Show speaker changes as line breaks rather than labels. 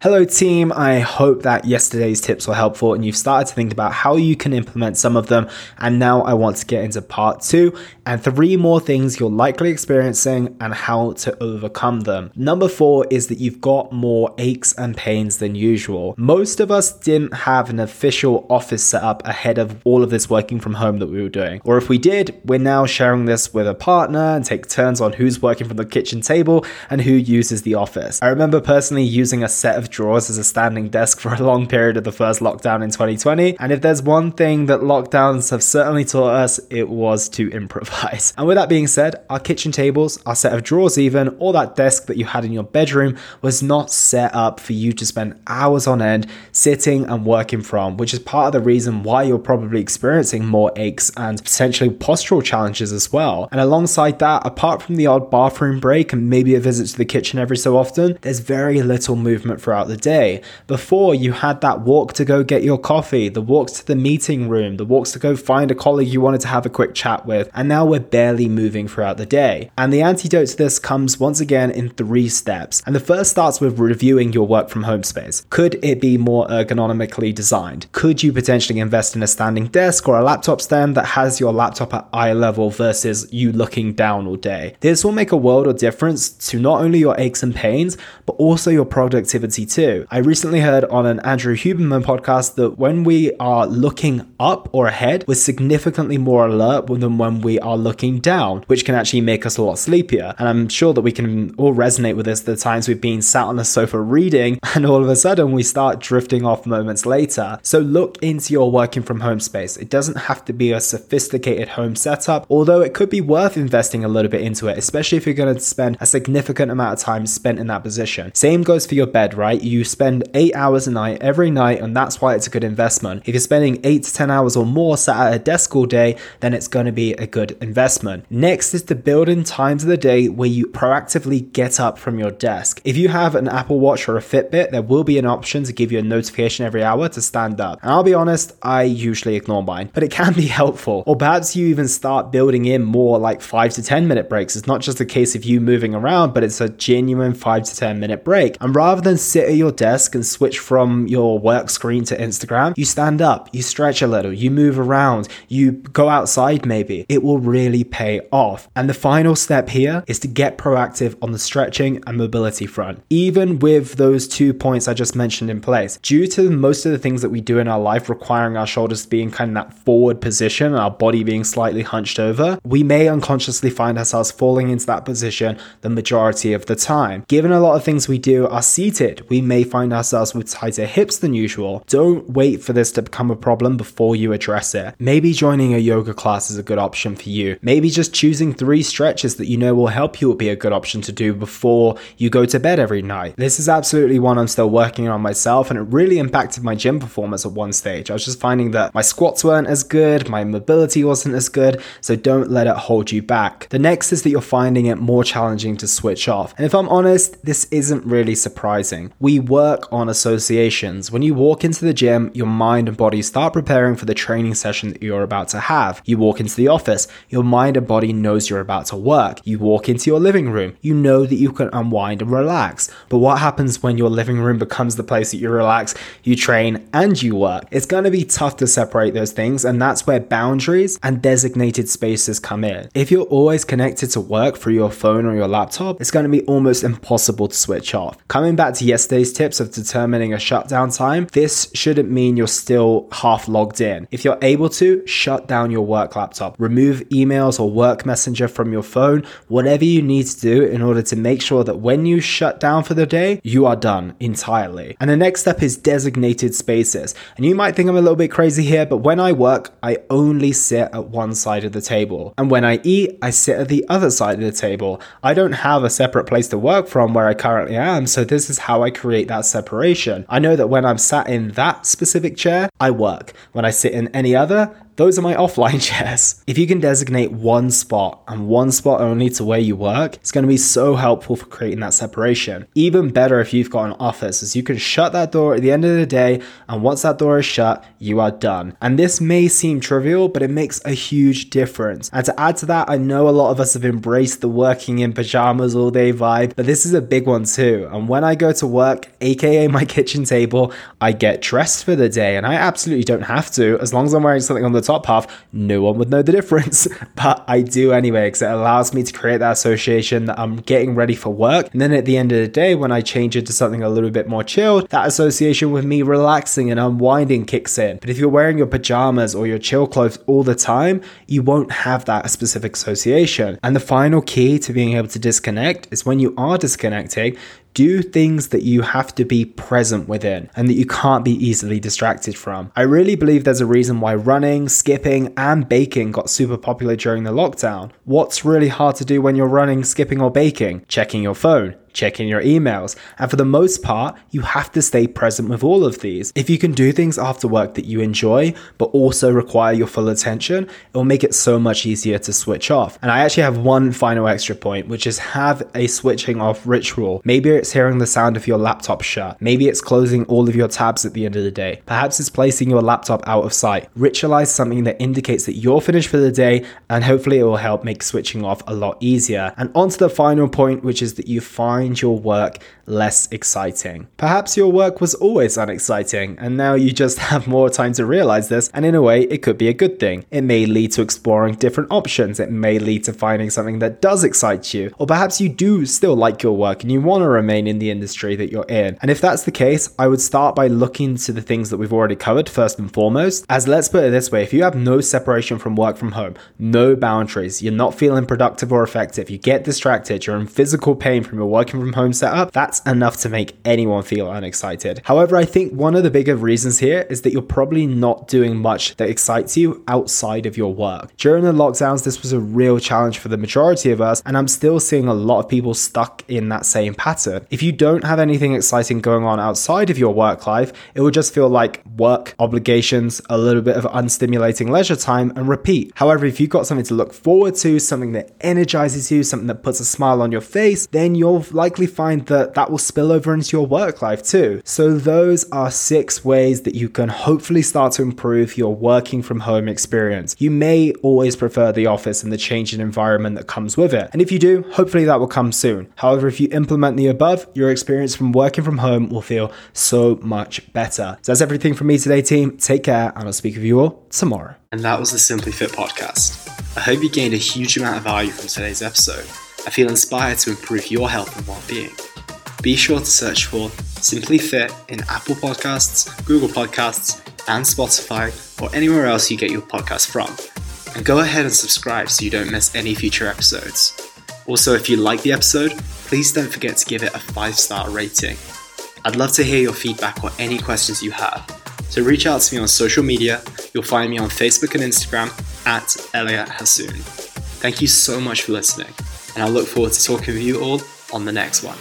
Hello, team. I hope that yesterday's tips were helpful and you've started to think about how you can implement some of them. And now I want to get into part two and three more things you're likely experiencing and how to overcome them. Number four is that you've got more aches and pains than usual. Most of us didn't have an official office set up ahead of all of this working from home that we were doing. Or if we did, we're now sharing this with a partner and take turns on who's working from the kitchen table and who uses the office. I remember personally using a set of drawers as a standing desk for a long period of the first lockdown in 2020. And if there's one thing that lockdowns have certainly taught us, it was to improvise. And with that being said, our kitchen tables, our set of drawers, even, or that desk that you had in your bedroom was not set up for you to spend hours on end sitting and working from, which is part of the reason why you're probably experiencing more aches and potentially postural challenges as well. And alongside that, apart from the odd bathroom break and maybe a visit to the kitchen every so often, there's very little movement throughout throughout the day. Before, you had that walk to go get your coffee, the walks to the meeting room, the walks to go find a colleague you wanted to have a quick chat with, and now we're barely moving throughout the day. And the antidote to this comes once again in three steps. And the first starts with reviewing your work from home space. Could it be more ergonomically designed? Could you potentially invest in a standing desk or a laptop stand that has your laptop at eye level versus you looking down all day? This will make a world of difference to not only your aches and pains, but also your productivity I recently heard on an Andrew Huberman podcast that when we are looking up or ahead, we're significantly more alert than when we are looking down, which can actually make us a lot sleepier. And I'm sure that we can all resonate with this the times we've been sat on the sofa reading and all of a sudden we start drifting off moments later. So look into your working from home space. It doesn't have to be a sophisticated home setup, although it could be worth investing a little bit into it, especially if you're going to spend a significant amount of time spent in that position. Same goes for your bed, right? You spend eight hours a night every night, and that's why it's a good investment. If you're spending eight to 10 hours or more sat at a desk all day, then it's going to be a good investment. Next is to build in times of the day where you proactively get up from your desk. If you have an Apple Watch or a Fitbit, there will be an option to give you a notification every hour to stand up. And I'll be honest, I usually ignore mine, but it can be helpful. Or perhaps you even start building in more like five to 10 minute breaks. It's not just a case of you moving around, but it's a genuine five to 10 minute break. And rather than sit at your desk and switch from your work screen to Instagram, you stand up, you stretch a little, you move around, you go outside maybe. It will really pay off. And the final step here is to get proactive on the stretching and mobility front. Even with those two points I just mentioned in place, due to most of the things that we do in our life requiring our shoulders to be in kind of that forward position and our body being slightly hunched over, we may unconsciously find ourselves falling into that position the majority of the time. Given a lot of things we do are seated, we may find ourselves with tighter hips than usual, don't wait for this to become a problem before you address it. Maybe joining a yoga class is a good option for you. Maybe just choosing three stretches that you know will help you would be a good option to do before you go to bed every night. This is absolutely one I'm still working on myself, and it really impacted my gym performance at one stage. I was just finding that my squats weren't as good, my mobility wasn't as good, so don't let it hold you back. The next is that you're finding it more challenging to switch off. And if I'm honest, this isn't really surprising. We work on associations. When you walk into the gym, your mind and body start preparing for the training session that you're about to have. You walk into the office, your mind and body knows you're about to work. You walk into your living room, you know that you can unwind and relax. But what happens when your living room becomes the place that you relax, you train, and you work? It's going to be tough to separate those things, and that's where boundaries and designated spaces come in. If you're always connected to work through your phone or your laptop, it's going to be almost impossible to switch off. Coming back to yesterday's tips of determining a shutdown time, this shouldn't mean you're still half logged in. If you're able to, shut down your work laptop, remove emails or work messenger from your phone, whatever you need to do in order to make sure that when you shut down for the day, you are done entirely. And the next step is designated spaces. And you might think I'm a little bit crazy here, but when I work, I only sit at one side of the table. And when I eat, I sit at the other side of the table. I don't have a separate place to work from where I currently am, so this is how I create that separation. I know that when I'm sat in that specific chair, I work. When I sit in any other, those are my offline chairs. If you can designate one spot and one spot only to where you work, it's going to be so helpful for creating that separation. Even better if you've got an office, as you can shut that door at the end of the day, and once that door is shut, you are done. And this may seem trivial, but it makes a huge difference. And to add to that, I know a lot of us have embraced the working in pajamas all day vibe, but this is a big one too. And when I go to work, aka my kitchen table, I get dressed for the day, and I absolutely don't have to. As long as I'm wearing something on the top half, no one would know the difference. but I do anyway, because it allows me to create that association that I'm getting ready for work. And then at the end of the day, when I change it to something a little bit more chilled, that association with me relaxing and unwinding kicks in. But if you're wearing your pajamas or your chill clothes all the time, you won't have that specific association. And the final key to being able to disconnect is when you are disconnecting, do things that you have to be present within and that you can't be easily distracted from. I really believe there's a reason why running, skipping, and baking got super popular during the lockdown. What's really hard to do when you're running, skipping, or baking? Checking your phone checking your emails. And for the most part, you have to stay present with all of these. If you can do things after work that you enjoy, but also require your full attention, it will make it so much easier to switch off. And I actually have one final extra point, which is have a switching off ritual. Maybe it's hearing the sound of your laptop shut. Maybe it's closing all of your tabs at the end of the day. Perhaps it's placing your laptop out of sight. Ritualize something that indicates that you're finished for the day, and hopefully it will help make switching off a lot easier. And on to the final point, which is that you find find your work less exciting. Perhaps your work was always unexciting, and now you just have more time to realize this, and in a way, it could be a good thing. It may lead to exploring different options, it may lead to finding something that does excite you, or perhaps you do still like your work and you want to remain in the industry that you're in. And if that's the case, I would start by looking to the things that we've already covered first and foremost. As let's put it this way if you have no separation from work from home, no boundaries, you're not feeling productive or effective, you get distracted, you're in physical pain from your working from home setup, that's enough to make anyone feel unexcited. However, I think one of the bigger reasons here is that you're probably not doing much that excites you outside of your work. During the lockdowns, this was a real challenge for the majority of us, and I'm still seeing a lot of people stuck in that same pattern. If you don't have anything exciting going on outside of your work life, it will just feel like work, obligations, a little bit of unstimulating leisure time, and repeat. However, if you've got something to look forward to, something that energizes you, something that puts a smile on your face, then you'll likely find that that will spill over into your work life too. So, those are six ways that you can hopefully start to improve your working from home experience. You may always prefer the office and the change in environment that comes with it. And if you do, hopefully that will come soon. However, if you implement the above, your experience from working from home will feel so much better. So, that's everything from me today, team. Take care, and I'll speak with you all tomorrow.
And that was the Simply Fit podcast. I hope you gained a huge amount of value from today's episode. I feel inspired to improve your health and well being be sure to search for Simply Fit in Apple Podcasts, Google Podcasts, and Spotify, or anywhere else you get your podcast from. And go ahead and subscribe so you don't miss any future episodes. Also, if you like the episode, please don't forget to give it a 5 star rating. I'd love to hear your feedback or any questions you have. So reach out to me on social media. You'll find me on Facebook and Instagram at Elliot Hasoon. Thank you so much for listening, and I look forward to talking with you all on the next one.